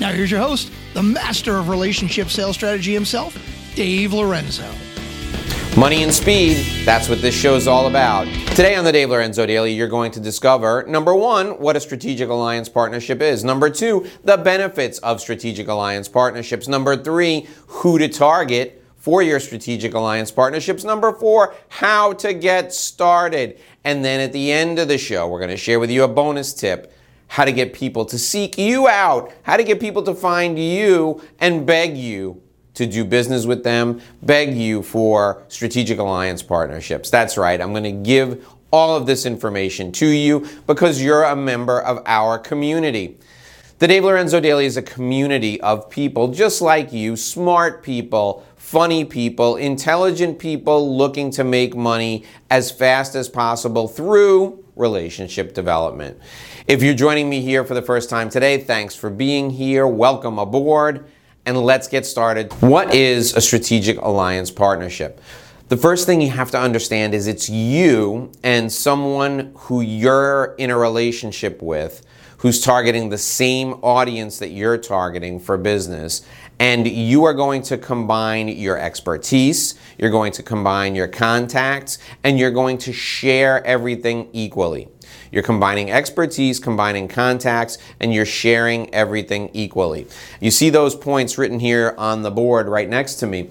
Now, here's your host, the master of relationship sales strategy himself, Dave Lorenzo. Money and speed, that's what this show is all about. Today on the Dave Lorenzo Daily, you're going to discover number one, what a strategic alliance partnership is. Number two, the benefits of strategic alliance partnerships. Number three, who to target for your strategic alliance partnerships. Number four, how to get started. And then at the end of the show, we're going to share with you a bonus tip how to get people to seek you out, how to get people to find you and beg you to do business with them, beg you for strategic alliance partnerships. That's right, I'm to give all of this information to you because you're a member of our community. The Dave Lorenzo Daily is a community of people just like you, smart people, funny people, intelligent people looking to make money as fast as possible through relationship development. If you're joining me here for the first time today, thanks for being here. Welcome aboard, and let's get started. What is a strategic alliance partnership? The first thing you have to understand is it's you and someone who you're in a relationship with who's targeting the same audience that you're targeting for business. And you are going to combine your expertise, you're going to combine your contacts, and you're going to share everything equally. You're combining expertise, combining contacts, and you're sharing everything equally. You see those points written here on the board right next to me.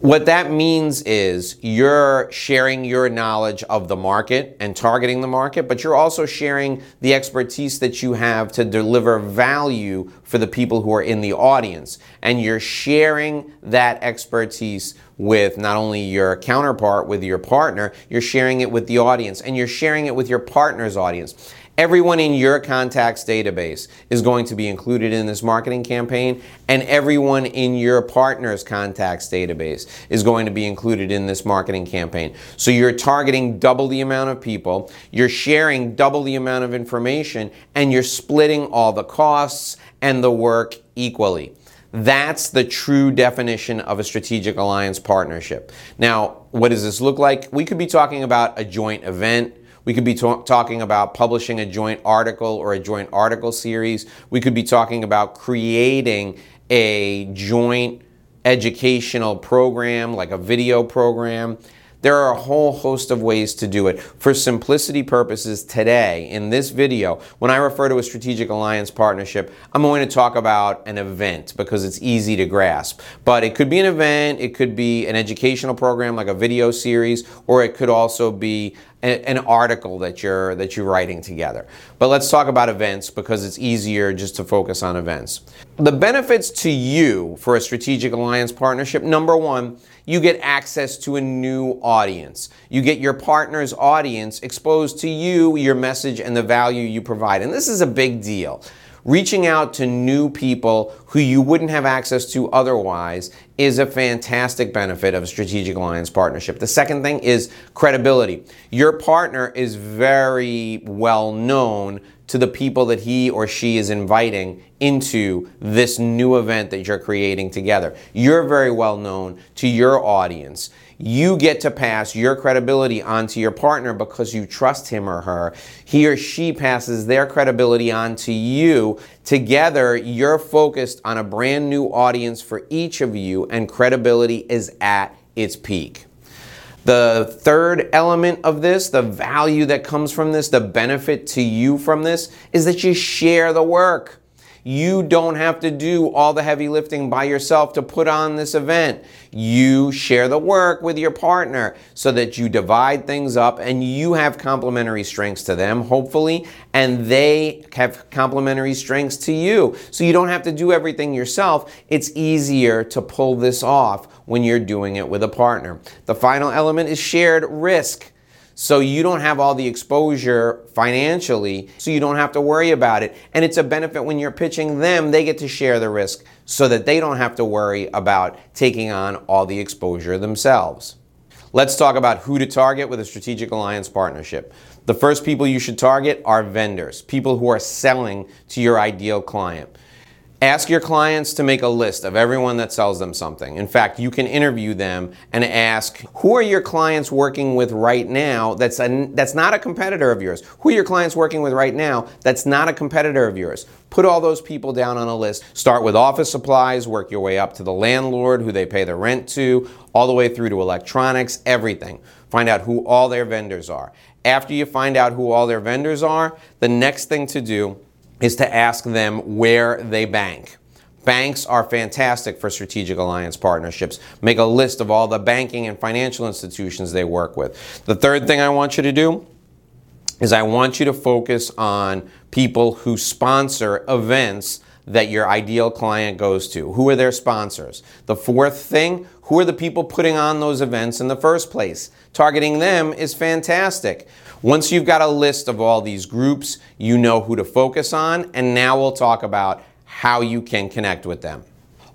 What that means is you're sharing your knowledge of the market and targeting the market, but you're also sharing the expertise that you have to deliver value for the people who are in the audience. And you're sharing that expertise with not only your counterpart, with your partner, you're sharing it with the audience and you're sharing it with your partner's audience. Everyone in your contacts database is going to be included in this marketing campaign, and everyone in your partner's contacts database is going to be included in this marketing campaign. So you're targeting double the amount of people, you're sharing double the amount of information, and you're splitting all the costs and the work equally. That's the true definition of a strategic alliance partnership. Now, what does this look like? We could be talking about a joint event we could be talking about publishing a joint article or a joint article series. We could be talking about creating a joint educational program, like a video program. There are a whole host of ways to do it. For simplicity purposes today, in this video, when I refer to a strategic alliance partnership, I'm going to talk about an event because it's easy to grasp. But it could be an event, it could be an educational program like a video series, or it could also be an article that you're that you're writing together. But let's talk about events because it's easier just to focus on events. The benefits to you for a strategic alliance partnership, number 1, you get access to a new audience. You get your partner's audience exposed to you, your message and the value you provide. And this is a big deal reaching out to new people who you wouldn't have access to otherwise is a fantastic benefit of a strategic alliance partnership. The second thing is credibility. Your partner is very well known to the people that he or she is inviting into this new event that you're creating together. You're very well known to your audience you get to pass your credibility onto your partner because you trust him or her. He or she passes their credibility on to you. Together, you're focused on a brand new audience for each of you, and credibility is at its peak. The third element of this, the value that comes from this, the benefit to you from this, is that you share the work. You don't have to do all the heavy lifting by yourself to put on this event. You share the work with your partner so that you divide things up and you have complementary strengths to them, hopefully, and they have complementary strengths to you. So you don't have to do everything yourself. It's easier to pull this off when you're doing it with a partner. The final element is shared risk. So you don't have all the exposure financially, so you don't have to worry about it. And it's a benefit when you're pitching them, they get to share the risk so that they don't have to worry about taking on all the exposure themselves. Let's talk about who to target with a strategic alliance partnership. The first people you should target are vendors, people who are selling to your ideal client. Ask your clients to make a list of everyone that sells them something. In fact, you can interview them and ask, who are your clients working with right now that's, a, that's not a competitor of yours? Who are your clients working with right now that's not a competitor of yours? Put all those people down on a list. Start with office supplies, work your way up to the landlord, who they pay the rent to, all the way through to electronics, everything. Find out who all their vendors are. After you find out who all their vendors are, the next thing to do is to ask them where they bank. Banks are fantastic for strategic alliance partnerships. Make a list of all the banking and financial institutions they work with. The third thing I want you to do is I want you to focus on people who sponsor events that your ideal client goes to. Who are their sponsors? The fourth thing, who are the people putting on those events in the first place? Targeting them is fantastic. Once you've got a list of all these groups, you know who to focus on, and now we'll talk about how you can connect with them.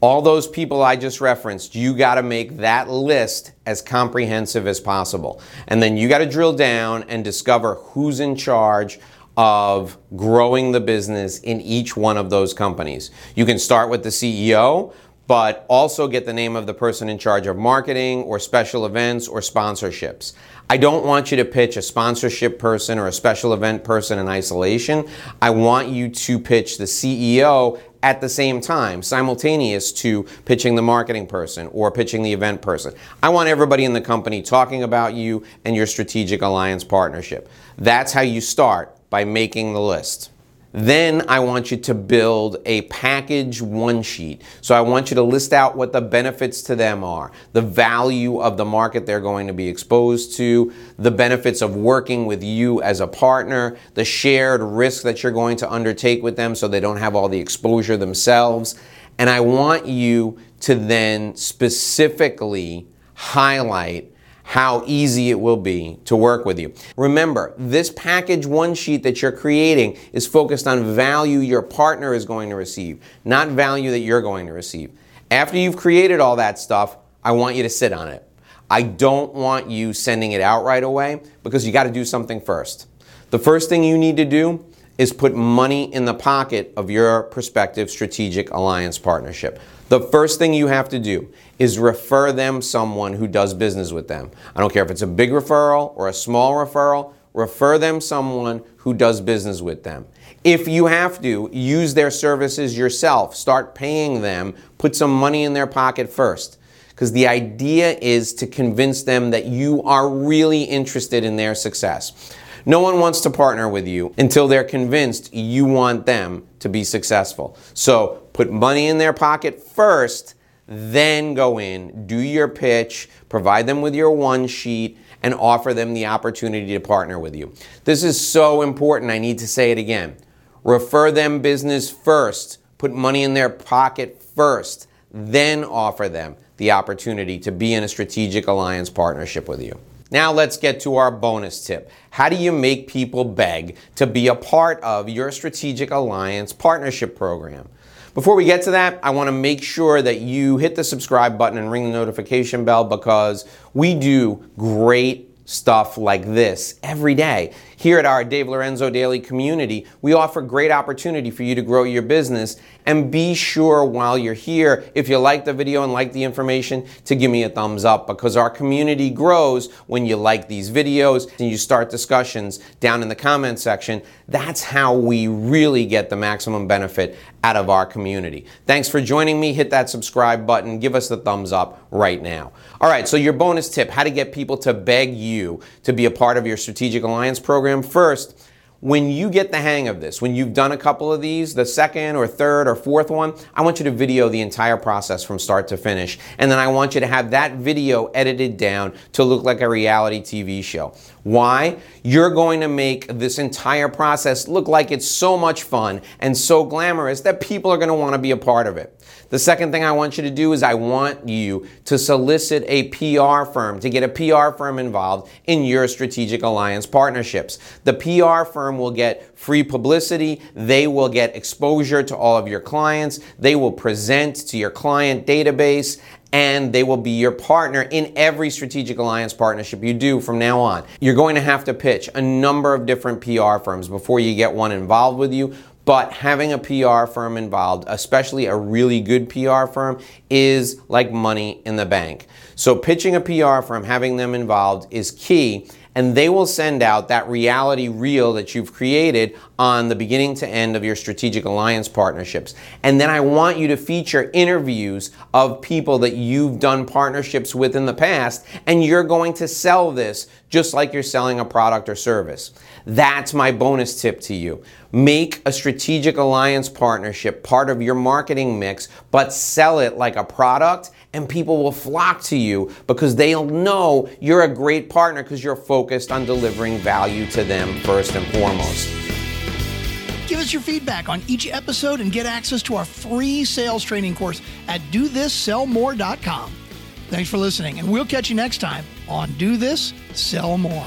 All those people I just referenced, you got to make that list as comprehensive as possible. And then you got to drill down and discover who's in charge of growing the business in each one of those companies. You can start with the CEO, but also get the name of the person in charge of marketing or special events or sponsorships. I don't want you to pitch a sponsorship person or a special event person in isolation. I want you to pitch the CEO at the same time, simultaneous to pitching the marketing person or pitching the event person. I want everybody in the company talking about you and your strategic alliance partnership. That's how you start by making the list. Then I want you to build a package one sheet. So I want you to list out what the benefits to them are, the value of the market they're going to be exposed to, the benefits of working with you as a partner, the shared risk that you're going to undertake with them so they don't have all the exposure themselves. And I want you to then specifically highlight how easy it will be to work with you. Remember, this package one sheet that you're creating is focused on value your partner is going to receive, not value that you're going to receive. After you've created all that stuff, I want you to sit on it. I don't want you sending it out right away because you got to do something first. The first thing you need to do is put money in the pocket of your prospective strategic alliance partnership. The first thing you have to do is refer them someone who does business with them. I don't care if it's a big referral or a small referral, refer them someone who does business with them. If you have to, use their services yourself. Start paying them, put some money in their pocket first. Because the idea is to convince them that you are really interested in their success. No one wants to partner with you until they're convinced you want them to be successful. So put money in their pocket first, then go in, do your pitch, provide them with your one sheet, and offer them the opportunity to partner with you. This is so important. I need to say it again. Refer them business first, put money in their pocket first, then offer them the opportunity to be in a strategic alliance partnership with you. Now let's get to our bonus tip. How do you make people beg to be a part of your strategic alliance partnership program? Before we get to that, I want to make sure that you hit the subscribe button and ring the notification bell because we do great stuff like this every day. Here at our Dave Lorenzo Daily community, we offer great opportunity for you to grow your business. And be sure while you're here, if you like the video and like the information, to give me a thumbs up because our community grows when you like these videos and you start discussions down in the comment section. That's how we really get the maximum benefit out of our community. Thanks for joining me. Hit that subscribe button. Give us the thumbs up right now. All right, so your bonus tip how to get people to beg you to be a part of your strategic alliance program. First, when you get the hang of this, when you've done a couple of these, the second or third or fourth one, I want you to video the entire process from start to finish. And then I want you to have that video edited down to look like a reality TV show. Why? You're going to make this entire process look like it's so much fun and so glamorous that people are going to want to be a part of it. The second thing I want you to do is I want you to solicit a PR firm, to get a PR firm involved in your strategic alliance partnerships. The PR firm will get free publicity, they will get exposure to all of your clients, they will present to your client database, and they will be your partner in every strategic alliance partnership you do from now on. You're going to have to pitch a number of different PR firms before you get one involved with you. But having a PR firm involved, especially a really good PR firm, is like money in the bank. So pitching a PR firm, having them involved is key and they will send out that reality reel that you've created on the beginning to end of your strategic alliance partnerships. And then I want you to feature interviews of people that you've done partnerships with in the past, and you're going to sell this just like you're selling a product or service. That's my bonus tip to you. Make a strategic alliance partnership part of your marketing mix, but sell it like a product and people will flock to you because they'll know you're a great partner because you're focused on delivering value to them first and foremost. Give us your feedback on each episode and get access to our free sales training course at dothissellmore.com. Thanks for listening, and we'll catch you next time on Do This, Sell More.